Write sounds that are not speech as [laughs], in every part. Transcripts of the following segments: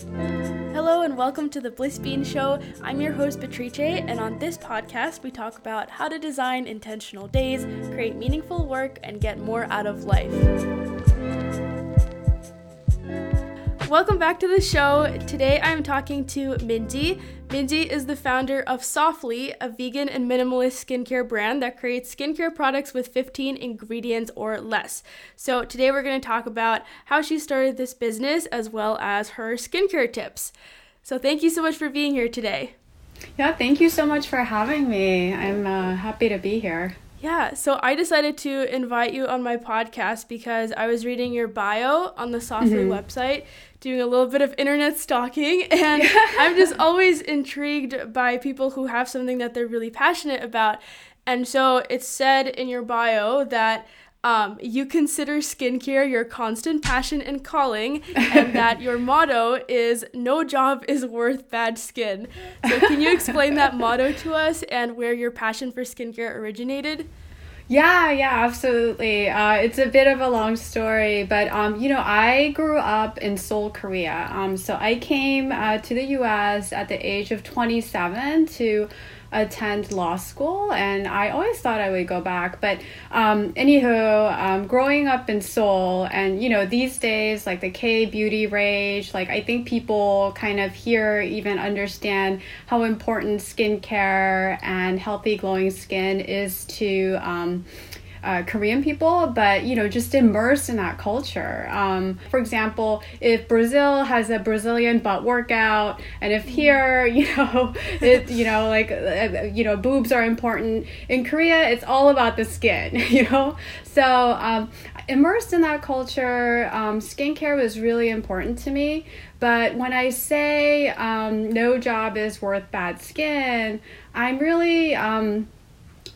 Hello and welcome to the Bliss Bean Show. I'm your host, Patrice, and on this podcast, we talk about how to design intentional days, create meaningful work, and get more out of life. Welcome back to the show. Today I'm talking to Minji. Minji is the founder of Soffli, a vegan and minimalist skincare brand that creates skincare products with 15 ingredients or less. So, today we're going to talk about how she started this business as well as her skincare tips. So, thank you so much for being here today. Yeah, thank you so much for having me. I'm uh, happy to be here. Yeah, so I decided to invite you on my podcast because I was reading your bio on the Soffli mm-hmm. website doing a little bit of internet stalking [laughs] and I'm just always intrigued by people who have something that they're really passionate about. And so it said in your bio that um, you consider skincare your constant passion and calling, and that [laughs] your motto is no job is worth bad skin. So, can you explain that motto to us and where your passion for skincare originated? Yeah, yeah, absolutely. Uh, it's a bit of a long story, but um, you know, I grew up in Seoul, Korea. Um, so I came uh, to the U.S. at the age of 27 to attend law school, and I always thought I would go back. But um, anywho, um, growing up in Seoul, and you know, these days, like the K beauty rage, like I think people kind of here even understand how important skincare and healthy glowing skin is to. Um, uh, Korean people, but you know, just immersed in that culture. Um, for example, if Brazil has a Brazilian butt workout, and if here, [laughs] you know, it, you know, like, uh, you know, boobs are important. In Korea, it's all about the skin, [laughs] you know. So um, immersed in that culture, um, skincare was really important to me. But when I say um, no job is worth bad skin, I'm really um,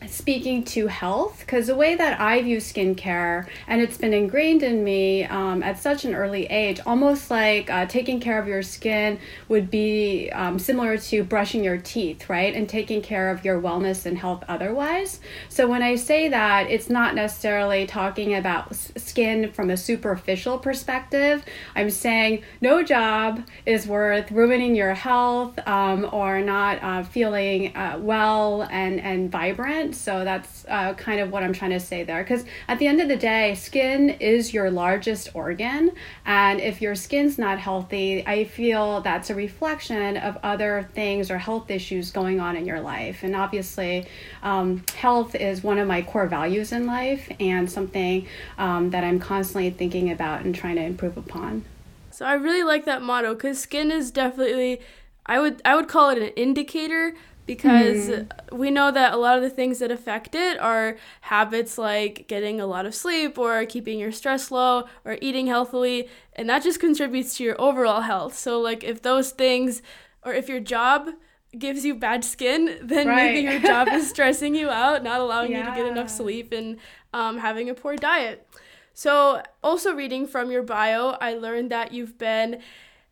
speaking to health because the way that I view skincare and it's been ingrained in me um, at such an early age, almost like uh, taking care of your skin would be um, similar to brushing your teeth, right? And taking care of your wellness and health otherwise. So when I say that, it's not necessarily talking about skin from a superficial perspective. I'm saying no job is worth ruining your health um, or not uh, feeling uh, well and, and vibrant so that's uh, kind of what I'm trying to say there. Because at the end of the day, skin is your largest organ. And if your skin's not healthy, I feel that's a reflection of other things or health issues going on in your life. And obviously, um, health is one of my core values in life and something um, that I'm constantly thinking about and trying to improve upon. So I really like that motto because skin is definitely I would I would call it an indicator because mm-hmm. we know that a lot of the things that affect it are habits like getting a lot of sleep or keeping your stress low or eating healthily and that just contributes to your overall health so like if those things or if your job gives you bad skin [laughs] then right. maybe your job is [laughs] stressing you out not allowing yeah. you to get enough sleep and um, having a poor diet so also reading from your bio i learned that you've been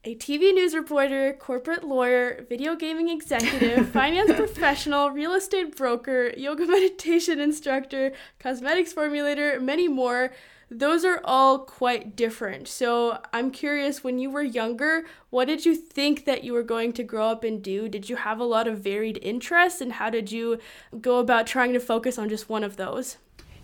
a TV news reporter, corporate lawyer, video gaming executive, [laughs] finance professional, real estate broker, yoga [laughs] meditation instructor, cosmetics formulator, many more. Those are all quite different. So I'm curious when you were younger, what did you think that you were going to grow up and do? Did you have a lot of varied interests, and how did you go about trying to focus on just one of those?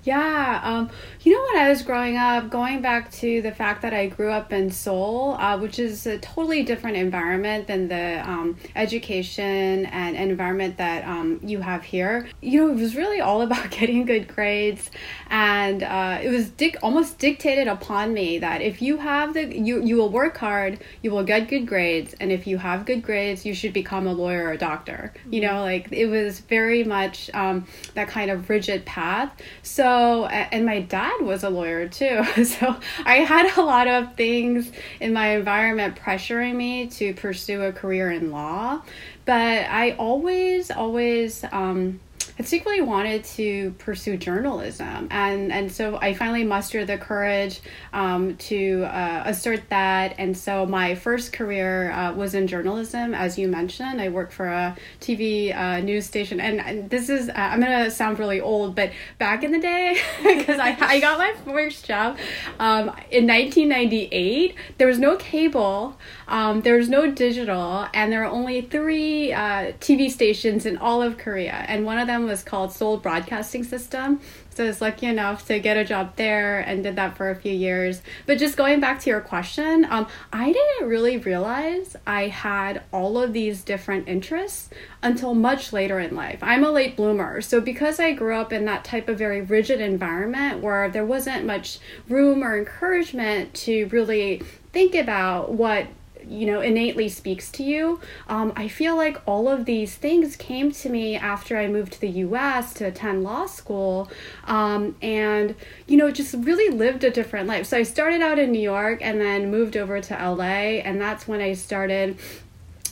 Yeah, um, you know, when I was growing up, going back to the fact that I grew up in Seoul, uh, which is a totally different environment than the um, education and environment that um, you have here, you know, it was really all [laughs] about getting good grades, and uh, it was dic- almost dictated upon me that if you have the you you will work hard, you will get good grades, and if you have good grades, you should become a lawyer or a doctor. You know, like it was very much um, that kind of rigid path. So and my dad was a lawyer too. [laughs] So I had a lot of things in my environment pressuring me to pursue a career in law. But I always, always, um, particularly wanted to pursue journalism, and and so I finally mustered the courage um, to uh, assert that. And so my first career uh, was in journalism, as you mentioned. I worked for a TV uh, news station, and, and this is uh, I'm gonna sound really old, but back in the day, [laughs] because I I got my first job um, in 1998. There was no cable, um, there was no digital, and there were only three uh, TV stations in all of Korea, and one of them was called Seoul Broadcasting System. So I was lucky enough to get a job there and did that for a few years. But just going back to your question, um, I didn't really realize I had all of these different interests until much later in life. I'm a late bloomer. So because I grew up in that type of very rigid environment where there wasn't much room or encouragement to really think about what you know innately speaks to you. Um, i feel like all of these things came to me after i moved to the us to attend law school um, and you know just really lived a different life. So i started out in new york and then moved over to la and that's when i started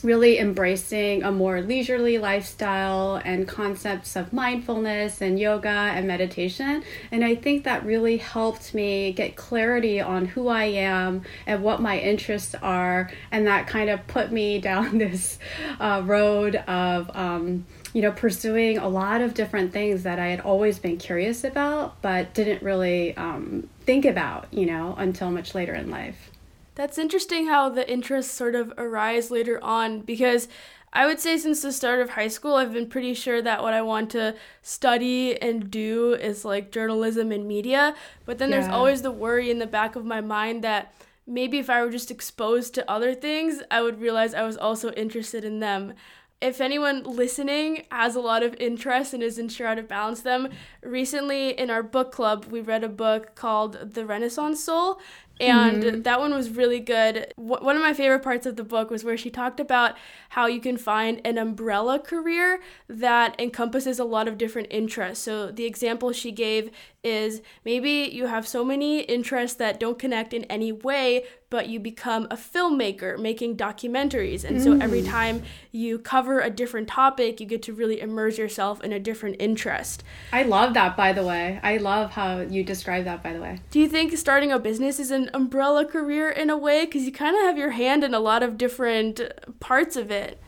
really embracing a more leisurely lifestyle and concepts of mindfulness and yoga and meditation. And I think that really helped me get clarity on who I am and what my interests are. And that kind of put me [laughs] down this uh, road of, um, you know, pursuing a lot of different things that I had always been curious about, but didn't really um, think about, you know, until much later in life. That's interesting how the interests sort of arise later on because I would say since the start of high school, I've been pretty sure that what I want to study and do is like journalism and media. But then yeah. there's always the worry in the back of my mind that maybe if I were just exposed to other things, I would realize I was also interested in them. If anyone listening has a lot of interest and isn't sure how to balance them, recently in our book club, we read a book called The Renaissance Soul and mm-hmm. that one was really good. W- one of my favorite parts of the book was where she talked about how you can find an umbrella career that encompasses a lot of different interests. So, the example she gave is maybe you have so many interests that don't connect in any way, but you become a filmmaker making documentaries. And mm. so every mm. time you cover a different topic, you get to really immerse yourself in a different interest. I love that, by the way. I love how you describe that, by the way. Do you think starting a business is an umbrella career in a way? Because you kind of have your hand in a lot of different parts of it.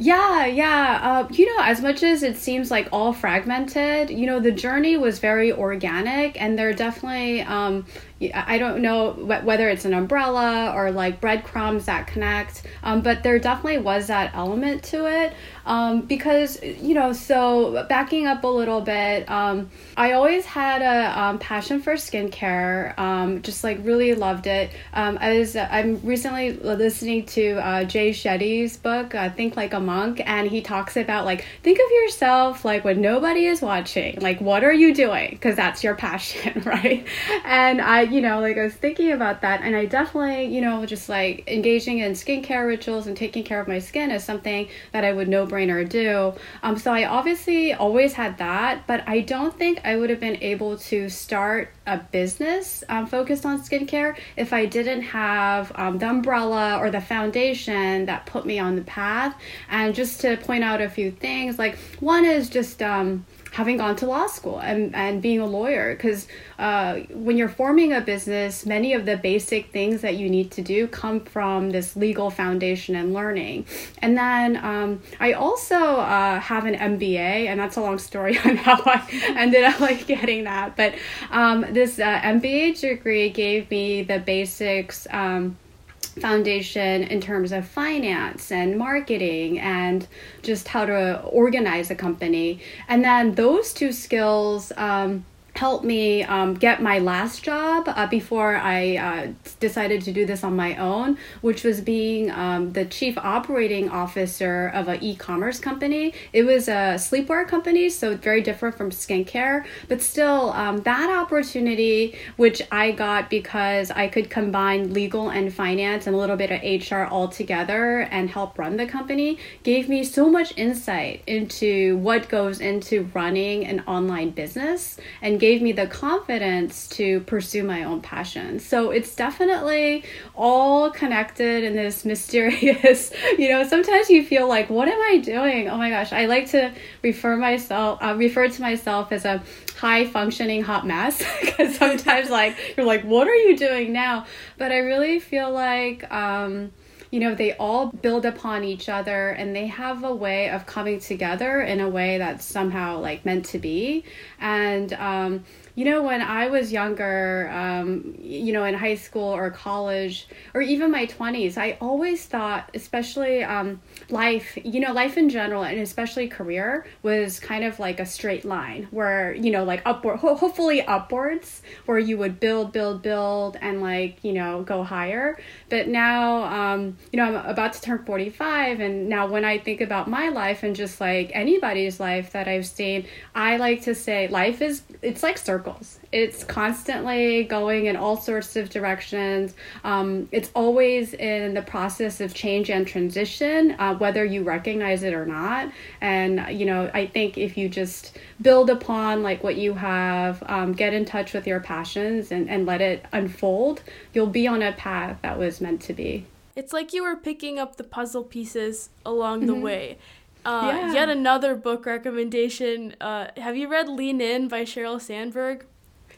Yeah, yeah. Uh, you know, as much as it seems like all fragmented, you know, the journey was very organic, and there definitely, um, I don't know whether it's an umbrella or like breadcrumbs that connect, um, but there definitely was that element to it. Um, because, you know, so backing up a little bit, um, I always had a um, passion for skincare, um, just like really loved it. Um, I was, I'm recently listening to uh, Jay Shetty's book, uh, Think Like a Monk, and he talks about like, think of yourself like when nobody is watching, like, what are you doing? Because that's your passion, [laughs] right? And I, you know, like I was thinking about that, and I definitely, you know, just like engaging in skincare rituals and taking care of my skin is something that I would no brainer do. Um, so I obviously always had that, but I don't think I would have been able to start a business um, focused on skincare if I didn't have um, the umbrella or the foundation that put me on the path. And just to point out a few things, like one is just um, having gone to law school and, and being a lawyer because uh, when you're forming a business many of the basic things that you need to do come from this legal foundation and learning. And then um, i also uh, have an mba and that's a long story on [laughs] how i ended up like getting that. But um, this uh, mba degree gave me the basics um, foundation in terms of finance and marketing and just how to organize a company. And then those two skills um, helped me um, get my last job uh, before I uh, decided to do this on my own, which was being um, the chief operating officer of an e-commerce company. It was a sleepwear company, so very different from skincare, but still um, that opportunity, which I got because I could combine legal and finance and a little bit of HR all together and help run the company, gave me so much insight into what goes into running an online business and gave gave me the confidence to pursue my own passion. So it's definitely all connected in this [laughs] mysterious, you know, sometimes you feel like, what am I doing? Oh my gosh, I like to refer myself, uh, refer to myself as a high functioning hot mess [laughs] because sometimes like you're like what are you doing now but i really feel like um, you know, they all build upon each other and they have a way of coming together in a way that's somehow like meant to be. And, um, you know, when I was younger, um, you know, in high school or college, or even my 20s, I always thought, especially um, life, you know, life in general, and especially career, was kind of like a straight line where, you know, like upward, ho- hopefully upwards, where you would build, build, build, and like, you know, go higher. But now, um, you know, I'm about to turn 45, and now when I think about my life and just like anybody's life that I've seen, I like to say life is, it's like circles circles. It's constantly going in all sorts of directions. Um, it's always in the process of change and transition, uh, whether you recognize it or not. And, you know, I think if you just build upon like what you have, um, get in touch with your passions and, and let it unfold, you'll be on a path that was meant to be. It's like you were picking up the puzzle pieces along mm-hmm. the way. Uh, yeah. Yet another book recommendation. Uh, have you read Lean In by Sheryl Sandberg?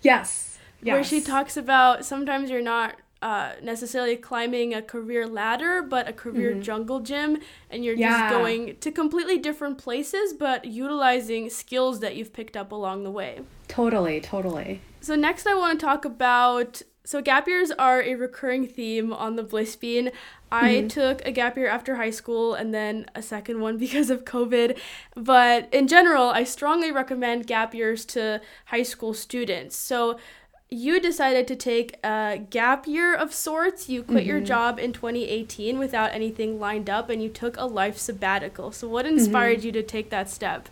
Yes. yes. Where she talks about sometimes you're not uh, necessarily climbing a career ladder, but a career mm-hmm. jungle gym, and you're yeah. just going to completely different places, but utilizing skills that you've picked up along the way. Totally, totally. So, next, I want to talk about so gap years are a recurring theme on the Bliss Bean. I mm-hmm. took a gap year after high school and then a second one [laughs] because of COVID. But in general, I strongly recommend gap years to high school students. So you decided to take a gap year of sorts. You quit mm-hmm. your job in 2018 without anything lined up and you took a life sabbatical. So, what inspired mm-hmm. you to take that step?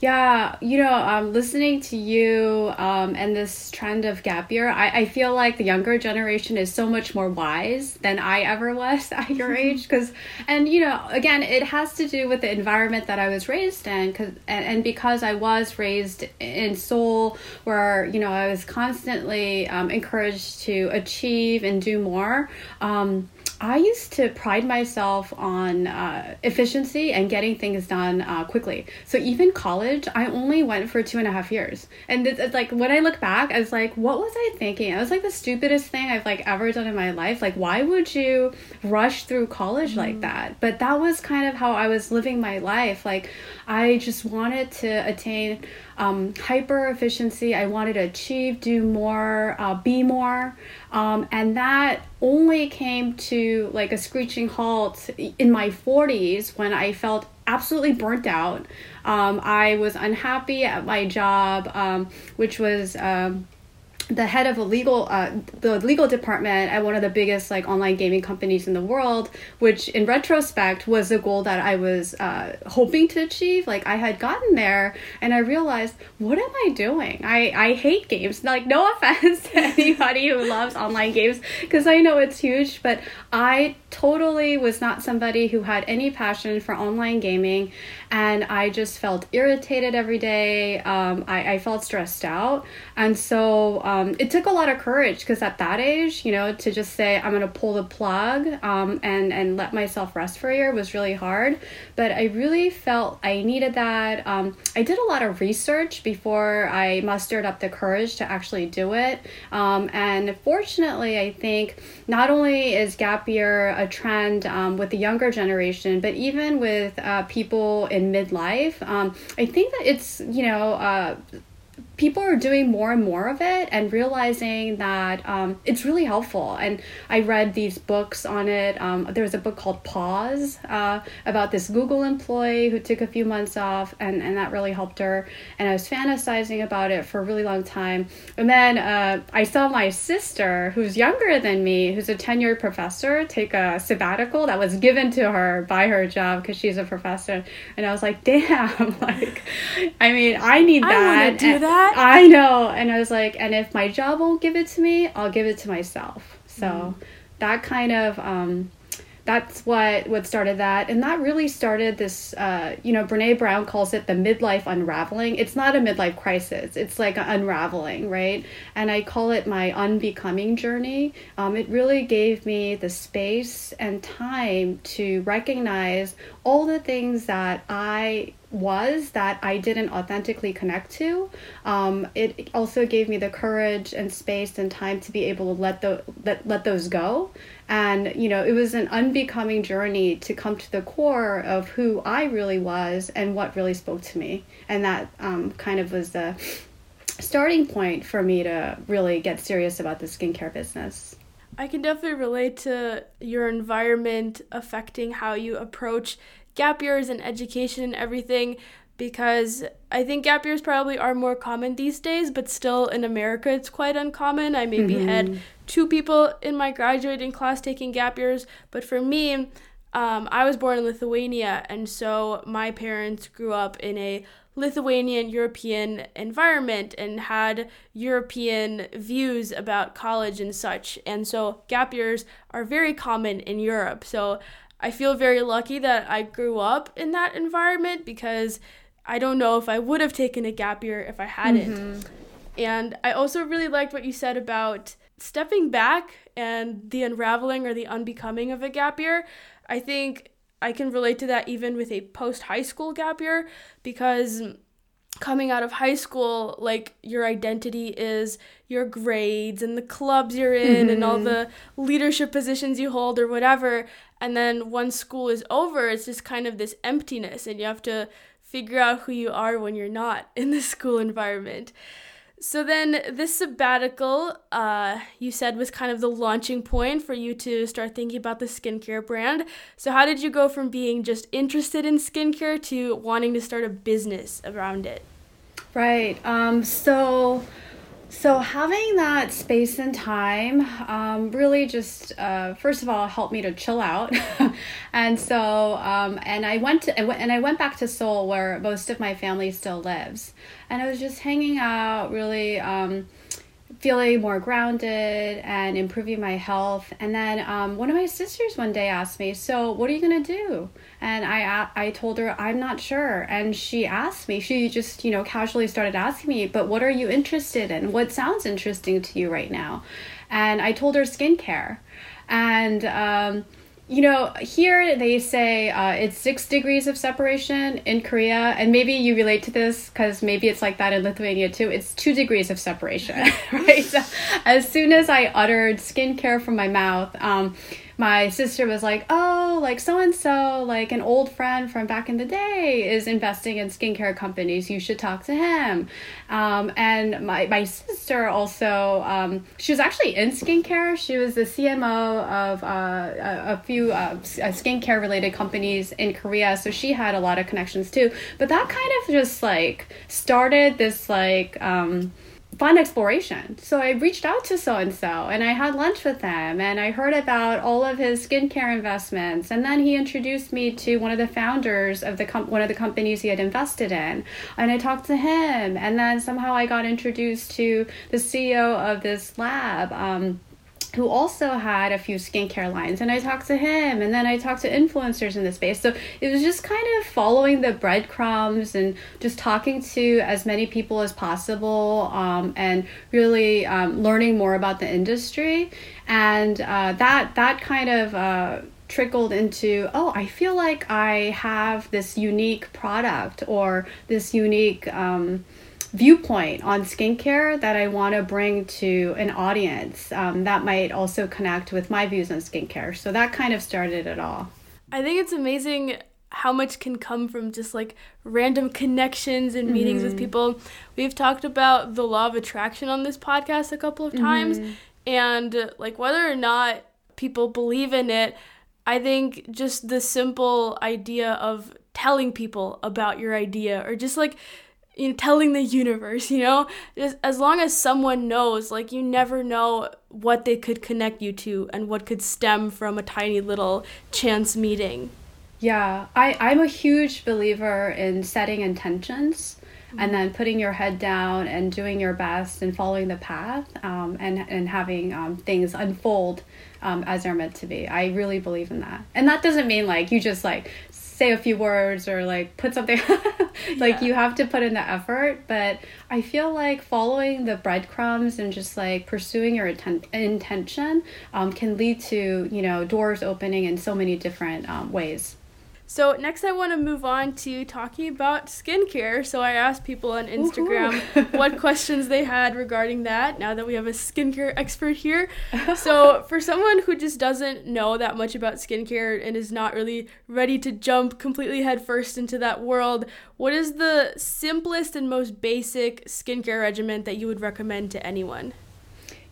Yeah, you know, um, listening to you um, and this trend of gap year, I, I feel like the younger generation is so much more wise than I ever was [laughs] at your age. Because, and you know, again, it has to do with the environment that I was raised in. Cause, and, and because I was raised in Seoul, where, you know, I was constantly um, encouraged to achieve and do more. Um, I used to pride myself on uh, efficiency and getting things done uh, quickly. So even college, I only went for two and a half years. And it's, it's, like when I look back, I was like, what was I thinking? It was like the stupidest thing I've like ever done in my life. Like, why would you rush through college mm. like that? But that was kind of how I was living my life. Like, I just wanted to attain um, hyper efficiency. I wanted to achieve, do more, uh, be more. Um, and that only came to like a screeching halt in my 40s when I felt absolutely burnt out. Um, I was unhappy at my job, um, which was. The head of a legal uh, the legal department at one of the biggest like online gaming companies in the world which in retrospect was the goal that i was uh, hoping to achieve. Like i had gotten there and i realized what am i doing? I i hate games. Like no [laughs] offense to anybody who loves online games because i know it's huge but i totally was not somebody who had any passion for online gaming and i just felt irritated every day um, I, I felt stressed out and so um, it took a lot of courage because at that age, you know, to just say I'm going to pull the plug um, and and let myself rest for a year was really hard. But I really felt I needed that. Um, I did a lot of research before I mustered up the courage to actually do it. Um, and fortunately, I think not only is gap year a trend um, with the younger generation, but even with uh, people in midlife, um, I think that it's you know. Uh, people are doing more and more of it and realizing that um, it's really helpful. And I read these books on it. Um, there was a book called Pause uh, about this Google employee who took a few months off, and, and that really helped her. And I was fantasizing about it for a really long time. And then uh, I saw my sister, who's younger than me, who's a tenured professor, take a sabbatical that was given to her by her job because she's a professor. And I was like, [laughs] damn, like, I mean, I need that. I do that. [laughs] I know. And I was like, and if my job won't give it to me, I'll give it to myself. So mm. that kind of um, that's what what started that. And that really started this uh, you know brene brown calls it the midlife unraveling. It's not a midlife crisis. It's like unraveling right? And i call it my unbecoming journey. Um, it really gave me the space and time to recognize all the things that i was that I didn't authentically connect to. Um, it also gave me the courage and space and time to be able to let the let, let those go. And you know, it was an unbecoming journey to come to the core of who I really was and what really spoke to me. And that um, kind of was the starting point for me to really get serious about the skincare business. I can definitely relate to your environment affecting how you approach gap years and education and everything because I think gap years probably are more common these days, but still in America it's quite uncommon. I maybe mm-hmm. had two people in my graduating class taking gap years, but for me, um, I was born in Lithuania, and so my parents grew up in a Lithuanian European environment and had European views about college and such. And so gap years are very common in Europe. So I feel very lucky that I grew up in that environment because I don't know if I would have taken a gap year if I hadn't. Mm-hmm. And I also really liked what you said about stepping back and the unraveling or the unbecoming of a gap year. I think I can relate to that even with a post high school gap year because coming out of high school, like your identity is your grades and the clubs you're in mm-hmm. and all mm-hmm. the leadership positions you hold or whatever. And then once school is over, it's just kind of this emptiness, and you have to figure out who you are when you're not in the [laughs] school environment. So then, this sabbatical, uh, you said, was kind of the launching point for you to start thinking about the skincare brand. So, how did you go from being just interested in skincare to wanting to start a business around it? Right. Um, so, so having that space and time um, really just uh, first of all helped me to chill out, [laughs] and so um, and I went to and I went back to Seoul where most of my family still lives, and I was just hanging out really. Um, feeling more grounded and improving my health. And then um, one of my sisters one day asked me, "So what are you gonna do?" And I I told her I'm not sure. And she asked me. She just you know casually started asking me, "But what are you interested in? What sounds interesting to you right now?" And I told her skincare, and. Um, you know, here they say uh, it's six degrees of separation in Korea, and maybe you relate to this because maybe it's like that in Lithuania too. It's two degrees of separation, [laughs] right? So as soon as I uttered skincare from my mouth, um, my sister was like, "Oh, like so and so, like an old friend from back in the day, is investing in skincare companies. You should talk to him." Um, and my my sister also, um, she was actually in skincare. She was the CMO of uh, a, a, few uh, skincare related companies in Korea, so she had a lot of connections too. But that kind of just like started this like. Um, fun exploration. So I reached out to so and so and I had lunch with him and I heard about all of his skincare investments. And then he introduced me to one of the founders of the com- one of the companies he had invested in. And I talked to him. And then somehow I got introduced to the CEO of this lab. Um, who also had a few skincare lines and I talked to him and then I talked to influencers in the space. So it was just kind of following the breadcrumbs and just talking to as many people as possible um, and really um, learning more about the industry. And uh, that that kind of uh, trickled into oh I feel like I have this unique product or this unique um, viewpoint on skincare that I want to bring to an audience um, that might also connect with my views on skincare. So that kind of started it all. I think it's amazing how much can come from just like random connections and meetings mm-hmm. with people. We've talked about the law of attraction on this podcast a couple of times, mm-hmm. and like whether or not people believe in it, I think just the simple idea of telling people about your idea or just like you know, telling the universe, you know, just as long as someone knows, like you never know what they could connect you to and what could stem from a tiny little chance meeting. Yeah, I, I'm a huge believer in setting intentions mm-hmm. and then putting your head down and doing your best and following the path um, and, and having um, things unfold um, as they're meant to be. I really believe in that. And that doesn't mean like you just like say a few words or like put something [laughs] like yeah. you have to put in the effort but i feel like following the breadcrumbs and just like pursuing your inten- intention um, can lead to you know doors opening in so many different um, ways so next, I want to move on to talking about skincare. So I asked people on Instagram [laughs] what questions they had regarding that. Now that we have a skincare expert here, [laughs] so for someone who just doesn't know that much about skincare and is not really ready to jump completely headfirst into that world, what is the simplest and most basic skincare regimen that you would recommend to anyone?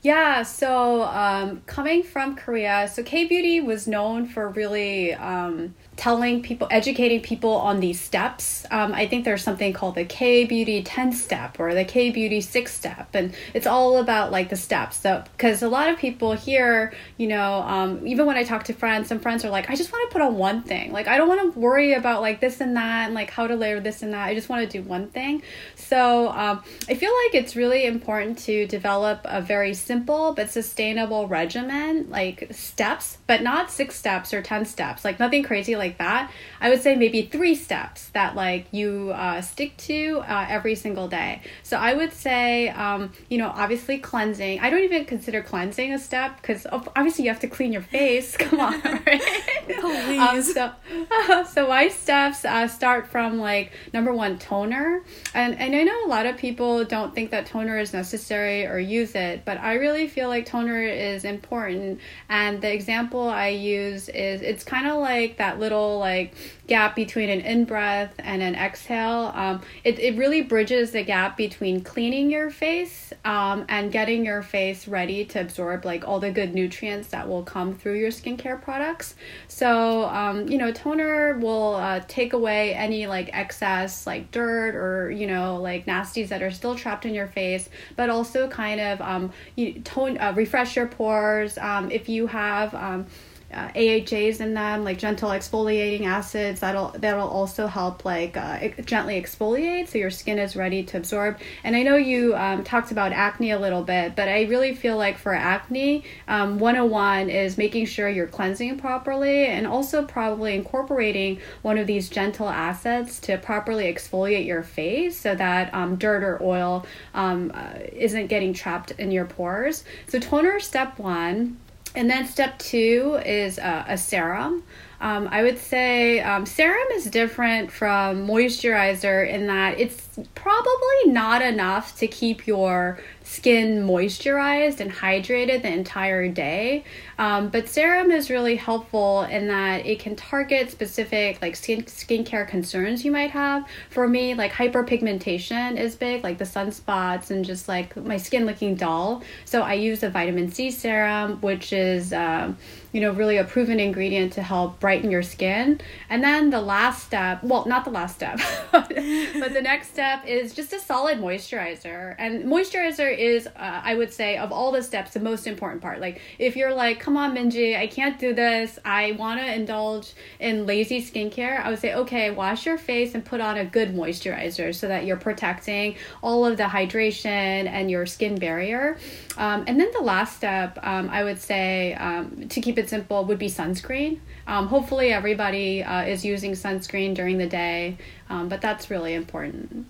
Yeah, so um, coming from Korea, so K Beauty was known for really um, telling people, educating people on these steps. Um, I think there's something called the K Beauty 10 step or the K Beauty 6 step. And it's all about like the steps. So, because a lot of people here, you know, um, even when I talk to friends, some friends are like, I just want to put on one thing. Like, I don't want to worry about like this and that and like how to layer this and that. I just want to do one thing. So, um, I feel like it's really important to develop a very simple but sustainable regimen, like steps, but not six steps or 10 steps, like nothing crazy like like that, I would say maybe three steps that like you uh, stick to uh, every single day. So I would say, um, you know, obviously cleansing. I don't even consider cleansing a step because obviously you have to clean your face. [laughs] Come on, [laughs] right? Please. Um, so, uh, [laughs] so my steps uh, start from like number one toner, and and I know a lot of people don't think that toner is necessary or use it, but I really feel like toner is important. And the example I use is it's kind of like that little little like gap between an in breath and an exhale. Um, it, it really bridges the gap between cleaning your face um, and getting your face ready to absorb like all the good nutrients that will come through your skincare products. So, um, you know, toner will uh, take away any like excess like dirt or, you know, like nasties that are still trapped in your face, but also kind of um, you, tone, uh, refresh your pores. Um, if you have, um, uh, AHAs in them, like gentle exfoliating acids. That'll that'll also help like uh, gently exfoliate, so your skin is ready to absorb. And I know you um, talked about acne a little bit, but I really feel like for acne, um, 101 is making sure you're cleansing properly, and also probably incorporating one of these gentle acids to properly exfoliate your face, so that um, dirt or oil um, uh, isn't getting trapped in your pores. So toner step one and then step two is uh, a serum. Um, I would say um, serum is different from moisturizer in that it's probably not enough to keep your skin moisturized and hydrated the entire day. Um, but serum is really helpful in that it can target specific like skin skincare concerns you might have. For me, like hyperpigmentation is big, like the sunspots and just like my skin looking dull. So I use a vitamin C serum, which is um, you know really a proven ingredient to help brighten your skin. And then the last step, well, not the last step, [laughs] but the next step is just a solid moisturizer. And moisturizer is, uh, I would say, of all the steps, the most important part. Like, if you're like, come on, Minji, I can't do this, I want to indulge in lazy skincare, I would say, okay, wash your face and put on a good moisturizer so that you're protecting all of the hydration and your skin barrier. Um, and then the last step, um, I would say, um, to keep it simple, would be sunscreen. Um, hopefully, everybody uh, is using sunscreen during the day, um, but that's really important.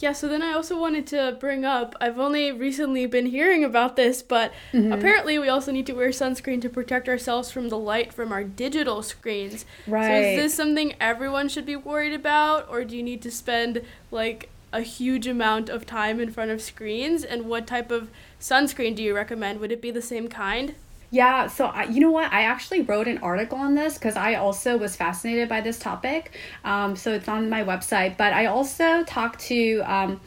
Yeah, so then I also wanted to bring up I've only recently been hearing about this, but mm-hmm. apparently we also need to wear sunscreen to protect ourselves from the light from our digital screens. Right. So is this something everyone should be worried about, or do you need to spend like a huge amount of time in front of screens? And what type of sunscreen do you recommend? Would it be the same kind? Yeah, so I, you know what? I actually wrote an article on this because I also was fascinated by this topic. Um, so it's on my website, but I also talked to um,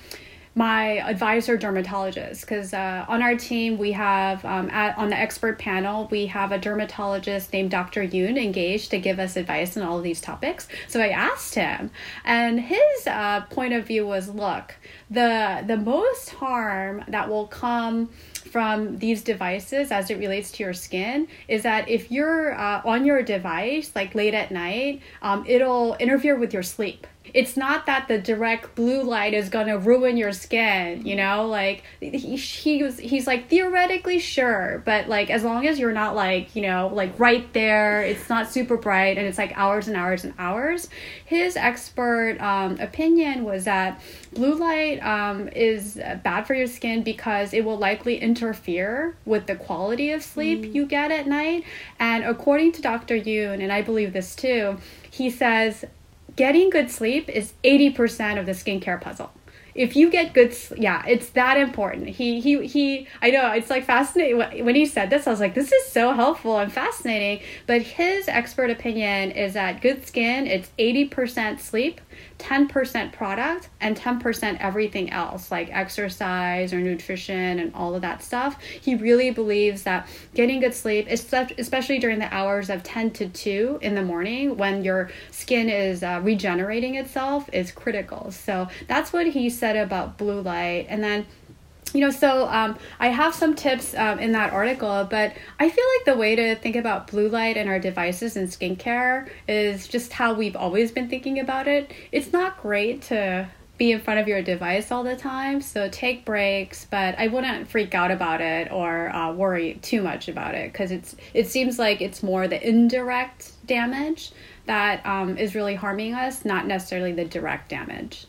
my advisor dermatologist because uh, on our team we have um, at, on the expert panel we have a dermatologist named dr yoon engaged to give us advice on all of these topics. So i asked him and his uh, point of view was look the the most harm that will come from these devices as it relates to your skin is that if you're uh, on your device like late at night, um, it'll interfere with your sleep it's not that the direct blue light is going to ruin your skin you know? Like he, he was he's like theoretically sure but like as long as you're not like you know like right there it's not super bright and it's like hours and hours and hours. His expert um, opinion was that blue light um, is bad for your skin because it will likely interfere with the quality of sleep mm. you get at night. And according to dr yoon and i believe this too he says getting good sleep is 80% of the skincare puzzle. If you get good yeah it's that important. He he he i know it's like fascinating. When he said this i was like this is so helpful and fascinating. But his expert opinion is that good skin it's 80% sleep 10% product and 10% everything else like exercise or nutrition and all of that stuff. He really believes that getting good sleep, especially during the hours of 10 to 2 in the morning when your skin is uh, regenerating itself, is critical. So that's what he said about blue light. And then you know, so um, I have some tips um, in that article, but I feel like the way to think about blue light and our devices and skincare is just how we've always been thinking about it. It's not great to be in front of your device all the time, so take breaks, but I wouldn't freak out about it or uh, worry too much about it because it's it seems like it's more the indirect damage that um, is really harming us, not necessarily the direct damage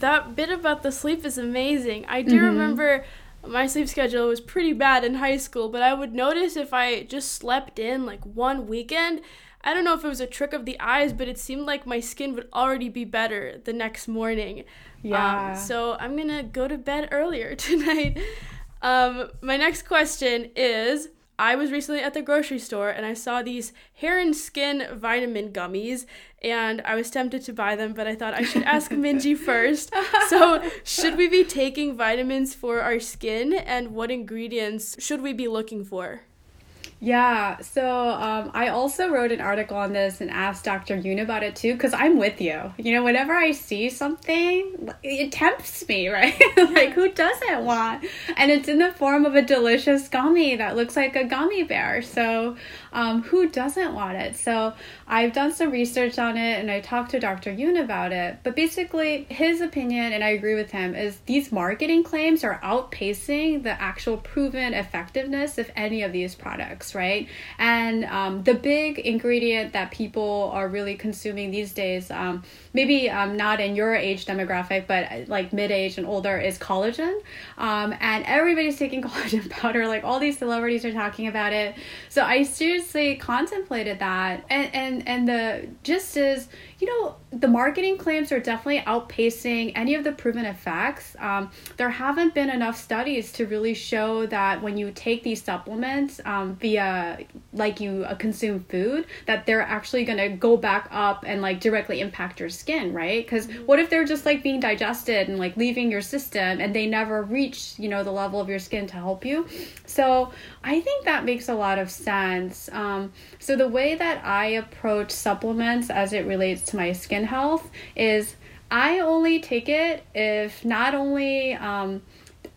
that bit about the sleep is amazing. I do mm-hmm. remember my sleep schedule was pretty bad in high school, but I would notice if I just slept in like one weekend, I don't know if it was a trick of the eyes, but it seemed like my skin would already be better the next morning. Yeah. Um, so I'm gonna go to bed earlier [laughs] tonight. Um, my next question is I was recently at the grocery store and I saw these hair and skin vitamin gummies and I was tempted to buy them, but I thought I should ask [laughs] Minji first. So, should we be taking vitamins for our skin and what ingredients should we be looking for? Yeah, so um, I also wrote an article on this and asked Dr. Yoon about it too, because I'm with you. You know, whenever I see something, it tempts me, [laughs] right? like, who doesn't want? And it's in the form of a delicious gummy that looks like a gummy bear. So, um, who doesn't want it? So, I've done some research on it and I talked to Dr. Yoon about it. But basically, his opinion, and I agree with him, is these marketing claims are outpacing the actual proven effectiveness of any of these products right? And um, the big ingredient that people are really consuming these days, um, maybe um, not in your age demographic, but uh, like mid age and older, is collagen. Um, and everybody's taking [laughs] collagen powder, like all these celebrities are talking about it. So I seriously contemplated that. And, and, and the gist is, you know, the marketing claims are definitely outpacing any of the proven effects. Um, there haven't been enough studies to really show that when you take these supplements um, via like you uh, consume food, that they're actually going to go back up and like directly impact your skin, right? Because mm-hmm. what if they're just like being digested and like leaving your system and they never reach, you know, the level of your skin to help you? So I think that makes a lot of sense. Um, so the way that I approach supplements as it relates to my skin health is I only take it if not only um,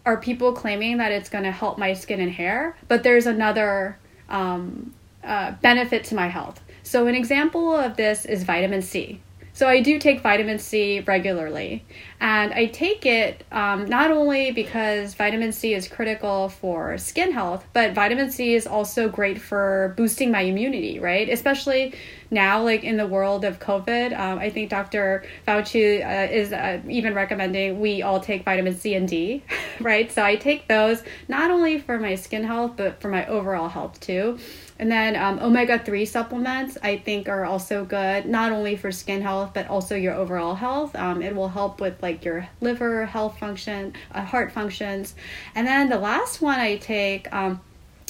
are people claiming that it's going to help my skin and hair, but there's another um, uh, benefit to my health. So, an example of this is vitamin C. So I do take vitamin C regularly, and I take it um, not only because vitamin C is critical for skin health, but vitamin C is also great for boosting my immunity, right? Especially now, like in the world of COVID, um, I think Dr. Fauci uh, is uh, even recommending we all take vitamin C and D, [laughs] right? So I take those not only for my skin health, but for my overall health too. And then um, omega 3 supplements, I think, are also good, not only for skin health, but also your overall health. Um, it will help with like your liver health function, uh, heart functions. And then the last one I take, um,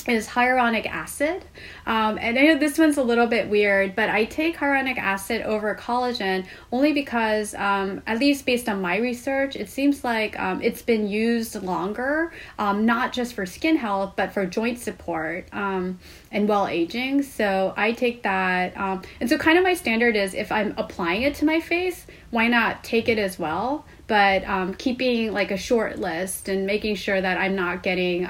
is hyaluronic acid. Um, and I know this one's a little bit weird, but I take hyaluronic acid over collagen only because, um, at least based on my research, it seems like um, it's been used longer, um, not just for skin health, but for joint support um, and well aging. So I take that. Um, and so, kind of my standard is if I'm applying it to my face, why not take it as well? But keeping like a short list and making sure that I'm not getting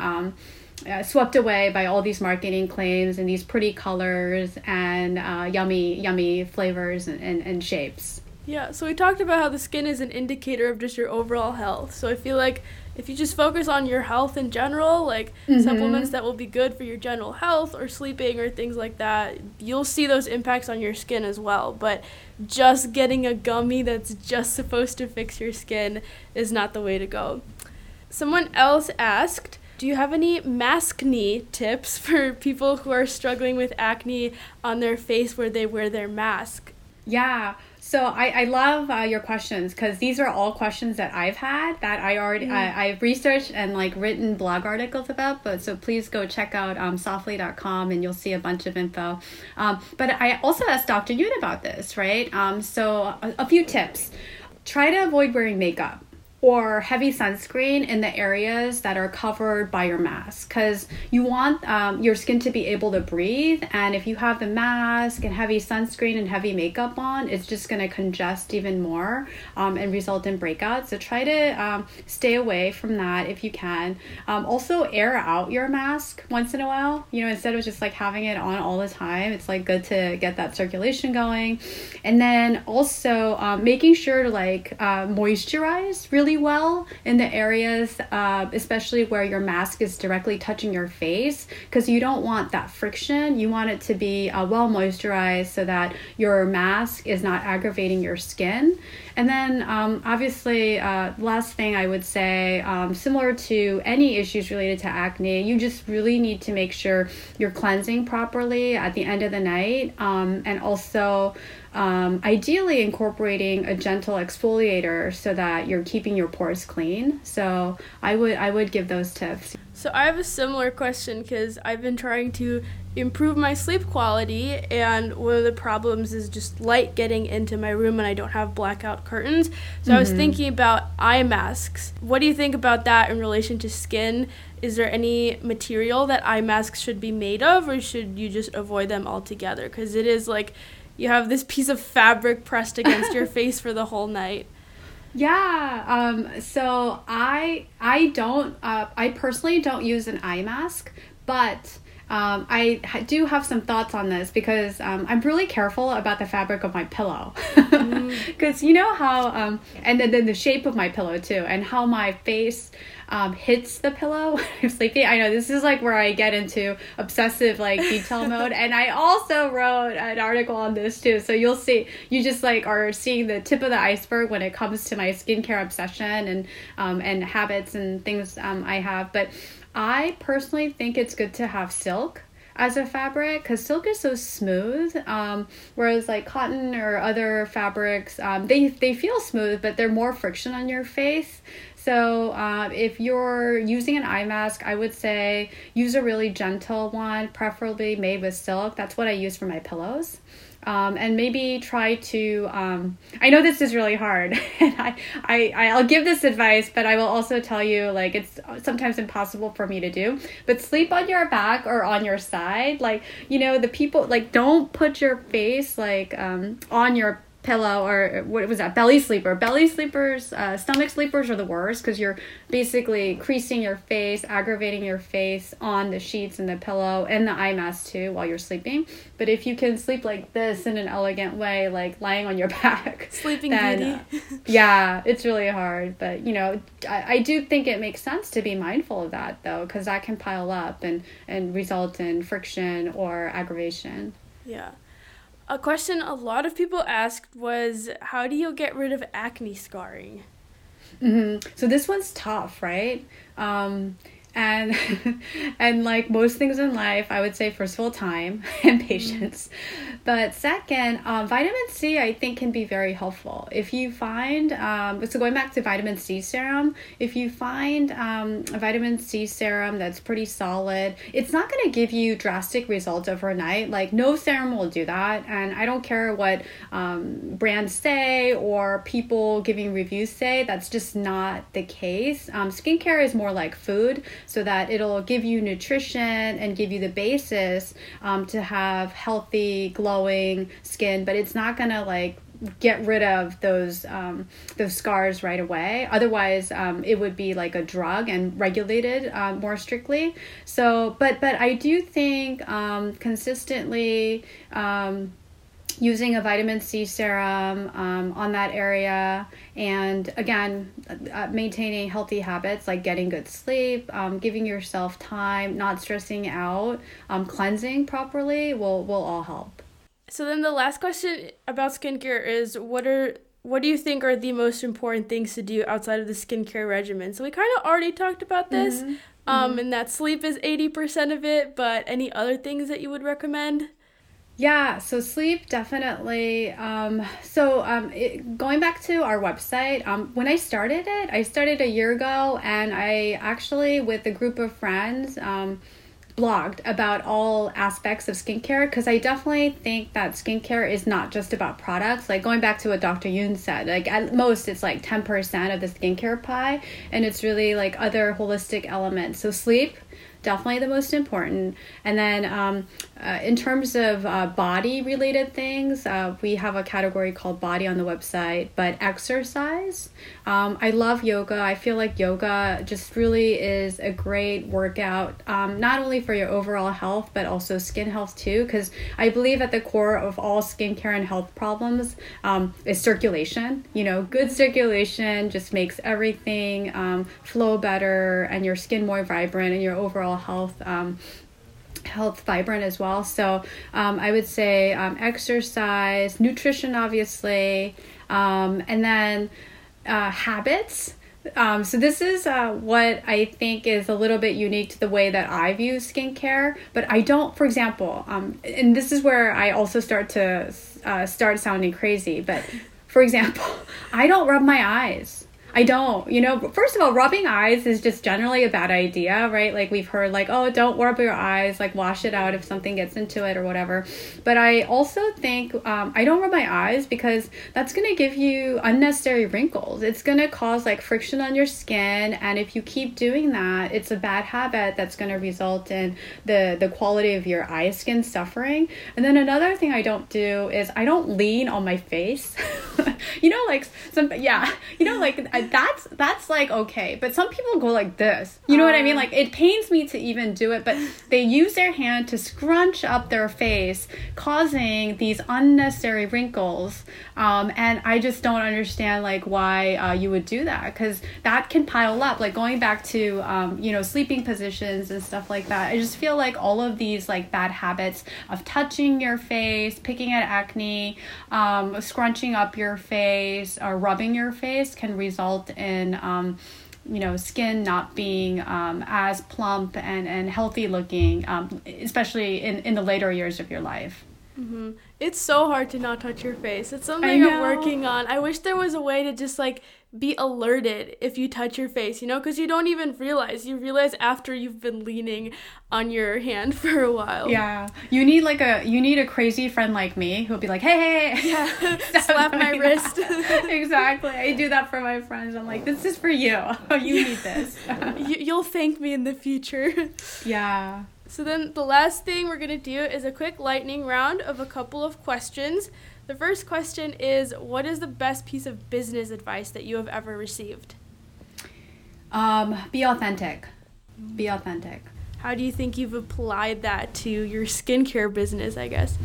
uh, swept away by all these marketing claims and these pretty colors and uh, yummy, yummy flavors and, and, and shapes. Yeah, so we talked about how the skin is an indicator of just your overall health. So I feel like if you just focus on your health in general, like mm-hmm. supplements that will be good for your general health or sleeping or things like that, you'll see those impacts on your skin as well. But just getting a gummy that's just supposed to fix your skin is not the way to go. Someone else asked, do you have any maskne tips [laughs] for people who are struggling with acne on their face where they wear their mask? Yeah. So I, I love uh, your questions because these are all questions that I've had that I already mm. I, I've researched and like written blog articles about. But so please go check out um, soffli.com and you'll see a bunch of info. Um, but I also asked Dr. Yoon about this, right? Um, so a, a few tips. Try to avoid wearing makeup or heavy sunscreen in the areas that are covered by your mask. Because you want um, your skin to be able to breathe and if you have the mask and heavy sunscreen and heavy makeup on it's just going to congest even more um, and result in breakouts. So try to um, stay away from that if you can. Um, also air out your mask once in a while. You know instead of just like having it on all the time it's like good to get that circulation going. And then also um, making sure to like uh, moisturize really really well in the areas, uh, especially where your mask is directly touching your face, because you don't want that friction. You want it to be uh, well moisturized so that your mask is not aggravating your skin. And then, um, obviously, uh, last thing I would say, um, similar to any issues related to acne, you just really need to make sure you're cleansing properly at the end of the night, um, and also um, ideally incorporating a gentle exfoliator so that you're keeping your pores clean. So I would I would give those tips. So I have a similar question because I've been trying to improve my sleep quality and one of the problems is just light getting into my room and I don't have blackout curtains. So mm-hmm. I was mm-hmm. thinking about eye masks. What do you think about that in relation to skin? Is there any material that eye masks should be made of or should you just avoid them altogether? Because it is like you have this piece of fabric pressed against your [laughs] face for the whole night. Yeah. Um, so I I don't uh, I personally don't use an eye mask, but um, I do have some thoughts on this because um, I'm really careful about the fabric of my pillow. Because mm. [laughs] you know how, um, and then, then the shape of my pillow too, and how my face um, hits the pillow [laughs] when I'm sleeping. I know this is like where I get into obsessive like detail [laughs] mode, and I also wrote an article on this too. So you'll see, you just like are seeing the tip of the iceberg when it comes to my skincare obsession and um, and habits and things um, I have. But I personally think it's good to have silk as a fabric because silk is so smooth um, whereas like cotton or other fabrics um, they, they feel smooth but they're more friction on your face so uh, if you're using an eye mask, I would say use a really gentle one, preferably made with silk. That's what I use for my pillows. Um, and maybe try to um, i know this is really hard [laughs] and I, I i'll give this advice but i will also tell you like it's sometimes impossible for me to do. But sleep on your back or on your side. Like you know the people like don't put your face like um, on your pillow or what was that belly sleeper. Belly sleepers uh, stomach sleepers are the worst because you're basically creasing your face aggravating your face on the sheets and the pillow and the eye mask too while you're sleeping. But if you can sleep like this in an elegant way like lying on your [laughs] back sleeping then, beauty. uh, [laughs] yeah it's really hard. But you know I, I do think it makes sense to be mindful of that though because that can pile up and and result in friction or aggravation. Yeah a question a lot of people asked was how do you get rid of acne scarring? Mm-hmm. So this one's tough, right? Um, and [laughs] and like most things in life i would say first of all time [laughs] and mm-hmm. patience. But second um, vitamin c i think can be very helpful. If you find um, so going back to vitamin c serum if you find um, a vitamin c serum that's pretty solid it's not going to give you drastic results overnight. Like no serum will do that. And i don't care what um, brands say or people giving reviews say that's just not the case. Um, skincare is more like food so that it'll give you nutrition and give you the basis um, to have healthy, glowing skin, but it's not gonna like get rid of those um, those scars right away. Otherwise, um, it would be like a drug and regulated uh, more strictly. So, but but I do think um, consistently um, using a vitamin C serum um, on that area, and again, uh, maintaining healthy habits like getting good sleep, um, giving yourself time, not stressing out, um, cleansing properly will will all help. So then the last question about skincare is what are what do you think are the most important things to do outside of the skincare regimen? So we kind of already talked about this, mm-hmm. Um, mm-hmm. and that sleep is eighty percent of it. But any other things that you would recommend? Yeah, so sleep definitely. Um, so um, it, going back to our website, um, when I started it, I started a year ago, and I actually with a group of friends um, blogged about all aspects of skincare because I definitely think that skincare is not just about products. Like going back to what Dr. Yoon said, like at most it's like ten percent of the skincare pie, and it's really like other holistic elements. So sleep definitely the most important. And then um, uh, in terms of uh, body related things, uh, we have a category called body on the website, but exercise. Um, I love yoga. I feel like yoga just really is a great workout, um, not only for your overall health, but also skin health too, because I believe at the core of all skincare and health problems um, is circulation. You know, good circulation just makes everything um, flow better and your skin more vibrant and your overall health um, health vibrant as well. So um, I would say um, exercise, nutrition, obviously, um, and then uh, habits. Um, so this is uh, what I think is a little bit unique to the way that I view skincare. But I don't, for example, um, and this is where I also start to uh, start sounding crazy. But for example, [laughs] I don't rub my eyes. I don't. You know, first of all, rubbing eyes is just generally a bad idea, right? Like we've heard like, oh, don't rub your eyes, like wash it out if something gets into it or whatever. But I also think um, I don't rub my eyes because that's going to give you unnecessary wrinkles. It's going to cause like friction on your skin, and if you keep doing that, it's a bad habit that's going to result in the the quality of your eye skin suffering. And then another thing I don't do is I don't lean on my face. [laughs] [laughs] you know, like some yeah, you know, like I, that's that's like okay, but some people go like this. You know what I mean? Like it pains me to even do it, but they use their hand to scrunch up their face, causing these unnecessary wrinkles. Um, and I just don't understand like why uh, you would do that because that can pile up. Like going back to um, you know sleeping positions and stuff like that. I just feel like all of these like bad habits of touching your face, picking at acne, um, scrunching up your face, or rubbing your face can result in um, you know skin not being um, as plump and, and healthy looking um, especially in, in the later years of your life. Mm-hmm. it's so hard to not touch your face. It's something i'm working on. I wish there was a way to just like be alerted if you touch your face, you know, because you don't even realize. You realize after you've been leaning on your hand [laughs] for a while. Yeah, you need like a you need a crazy friend like me who'll be like, hey, hey, yeah, [laughs] [laughs] slap my wrist. exactly. I do that for my friends. I'm like, this is for you. you need this. you, you'll thank me in the future. Yeah. So then the last thing we're gonna do is a quick lightning round of a couple of questions. The first question is What is the best piece of business advice that you have ever received? Um, be authentic. Be authentic. How do you think you've applied that to your skincare business, I guess?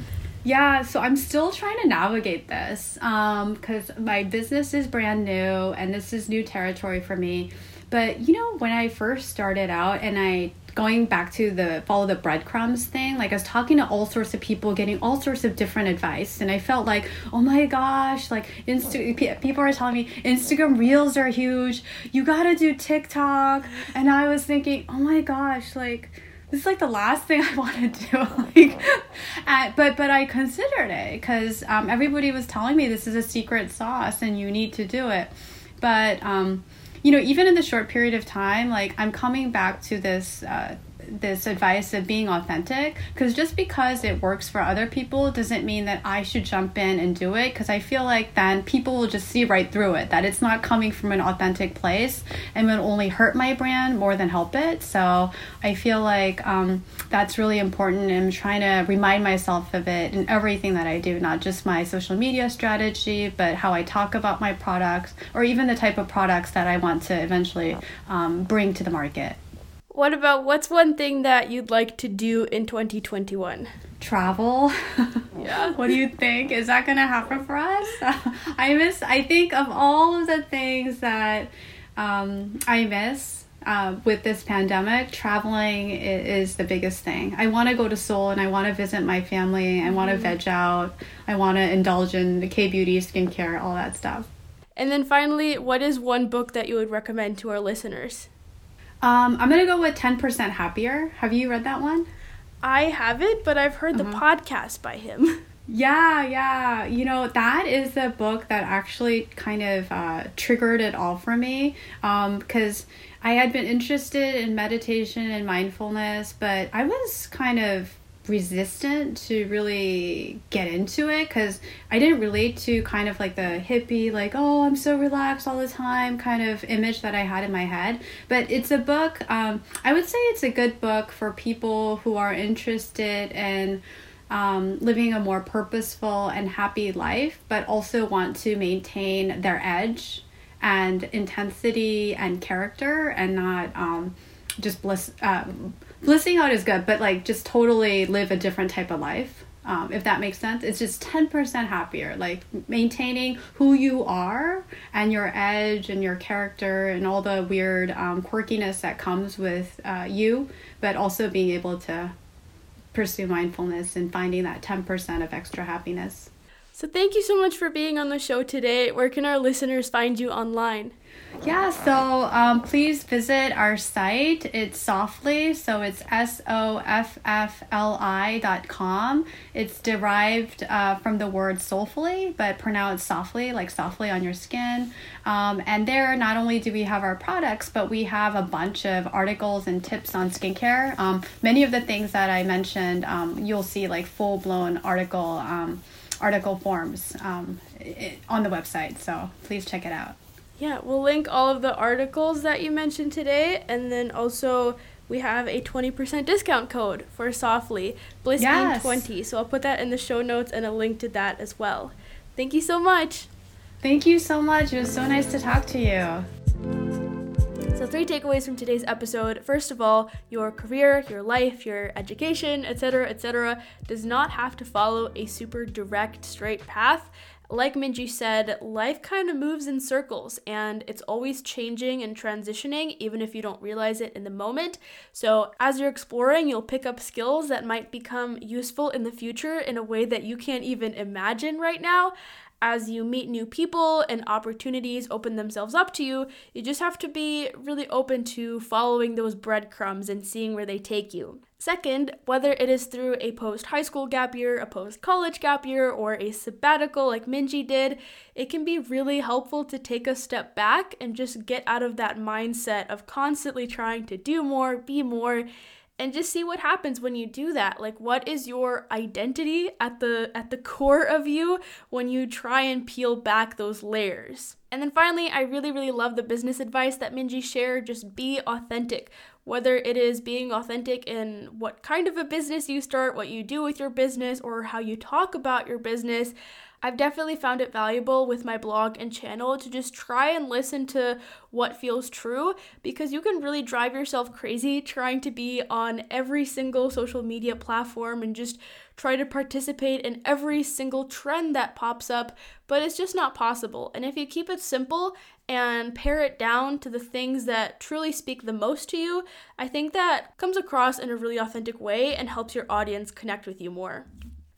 Yeah, so I'm still trying to navigate this because um, my business is brand new and this is new territory for me. But you know, when I first started out and I going back to the follow the breadcrumbs thing, like I was talking to all sorts of people, getting all sorts of different advice, and I felt like, oh my gosh, like Insta- people are telling me Instagram Reels are huge. You gotta do TikTok, and I was thinking, oh my gosh, like this is like the last thing [laughs] I want to do. like, [laughs] uh, but but I considered it because um, everybody was telling me this is a secret sauce and you need to do it. But um, you know, even in the short period of time, like I'm coming back to this uh, this advice of being authentic because just because it works for other people doesn't mean that I should jump in and do it because I feel like then people will just see right through it that it's not coming from an authentic place and will only hurt my brand more than help it. So I feel like um, that's really important. And I'm trying to remind myself of it in everything that I do, not just my social media strategy, but how I talk about my products or even the type of products that I want to eventually um, bring to the market. What about what's one thing that you'd like to do in 2021? Travel. [laughs] Yeah. what do you think? Is that going to happen for us? [laughs] I miss, I think of all of the things that um, I miss uh, with this pandemic, traveling is, the biggest thing. I want to go to Seoul and I want to visit my family. I want to mm-hmm. veg out. I want to indulge in the K beauty, skincare, all that stuff. And then finally, what is one book that you would recommend to our listeners? Um, I'm gonna go with 10% Happier. Have you read that one? I haven't, but I've heard uh-huh. the podcast by him. [laughs] Yeah, yeah. You know, that is the book that actually kind of uh, triggered it all for me. Because um, I had been interested in meditation and mindfulness, but I was kind of resistant to really get into it because I didn't relate to kind of like the hippie, like, oh, I'm so relaxed all the time kind of image that I had in my head. But it's a book, um, I would say it's a good book for people who are interested in. Um, living a more purposeful and happy life, but also want to maintain their edge and intensity and character and not um, just bliss, um, blissing out is good, but like just totally live a different type of life. Um, if that makes sense, it's just 10% happier. Like maintaining who you are and your edge and your character and all the weird um, quirkiness that comes with uh, you, but also being able to pursue mindfulness and finding that 10% of extra happiness. So, thank you so much for being on the show today. Where can our listeners find you online? Yeah, so um, please visit our site. It's Soffli, so it's S O F F L I dot com. It's derived uh, from the word soulfully, but pronounced softly, like softly on your skin. Um, and there, not only do we have our products, but we have a bunch of articles and tips on skincare. Um, many of the things that I mentioned, um, you'll see like full blown article um, article forms um, on the website. So please check it out. Yeah, we'll link all of the articles that you mentioned today, and then also we have a 20% discount code for Soffli, BLISSBEAN20. Yes. So I'll put that in the show notes and a link to that as well. Thank you so much. Thank you so much. It was so nice to talk to you. So, three takeaways from today's episode. First of all, your career, your life, your education, etc., etc., does not have to follow a super direct, straight path like Minji said, life kind of moves in circles and it's always changing and transitioning, even if you don't realize it in the moment. So, as you're exploring, you'll pick up skills that might become useful in the future in a way that you can't even imagine right now. As you meet new people and opportunities open themselves up to you, you just have to be really open to following those breadcrumbs and seeing where they take you. Second, whether it is through a post high school gap year, a post college gap year, or a sabbatical like Minji did, it can be really helpful to take a step back and just get out of that mindset of constantly trying to do more, be more, and just see what happens when you do that. Like what is your identity at the at the core of you when you try and peel back those layers? And then finally i really really love the business advice that minji shared. Just be authentic. Whether it is being authentic in what kind of a business you start, what you do with your business, or how you talk about your business. I've definitely found it valuable with my blog and channel to just try and listen to what feels true because you can really drive yourself crazy trying to be on every single social media platform and just try to participate in every single trend that pops up, but it's just not possible. And if you keep it simple and pare it down to the things that truly speak the most to you, I think that comes across in a really authentic way and helps your audience connect with you more.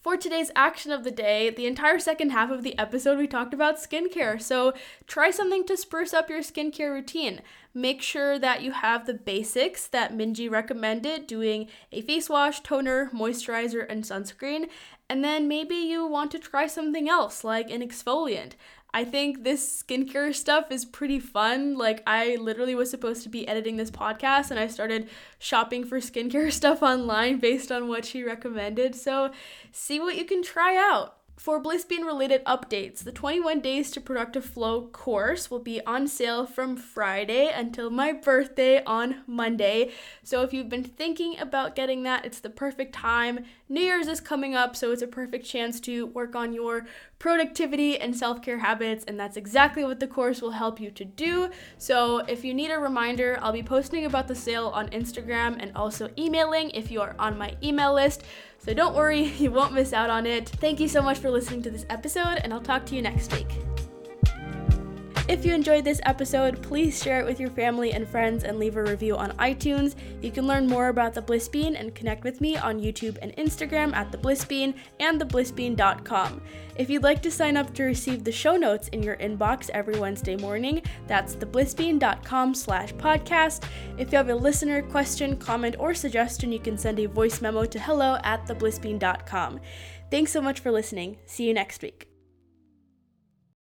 For today's action of the day, the entire second half of the episode, we talked about skincare. So try something to spruce up your skincare routine. Make sure that you have the basics that Minji recommended doing a face wash, toner, moisturizer, and sunscreen. And then maybe you want to try something else like an exfoliant. I think this skincare stuff is pretty fun. Like, I literally was supposed to be editing this podcast and I started shopping for skincare [laughs] stuff online based on what she recommended. So, see what you can try out. For Blissbean related updates, the 21 Days to Productive Flow course will be on sale from Friday until my birthday on Monday. So if you've been thinking about getting that, it's the perfect time. New Year's is coming up, so it's a perfect chance to work on your productivity and self care habits, and that's exactly what the course will help you to do. So if you need a reminder, I'll be posting about the sale on Instagram and also emailing if you are on my email list. So don't worry, [laughs] you won't miss out on it. Thank you so much for listening to this episode, and I'll talk to you next week. If you enjoyed this episode, please share it with your family and friends and leave a review on iTunes. You can learn more about the Bliss Bean and connect with me on YouTube and Instagram at the Bliss Bean and theblissbean.com. If you'd like to sign up to receive the show notes in your inbox every Wednesday morning, that's theblissbean.com slash podcast. If you have a listener question, comment, or suggestion, you can send a voice memo to hello at theblissbean.com. Thanks so much for listening. See you next week.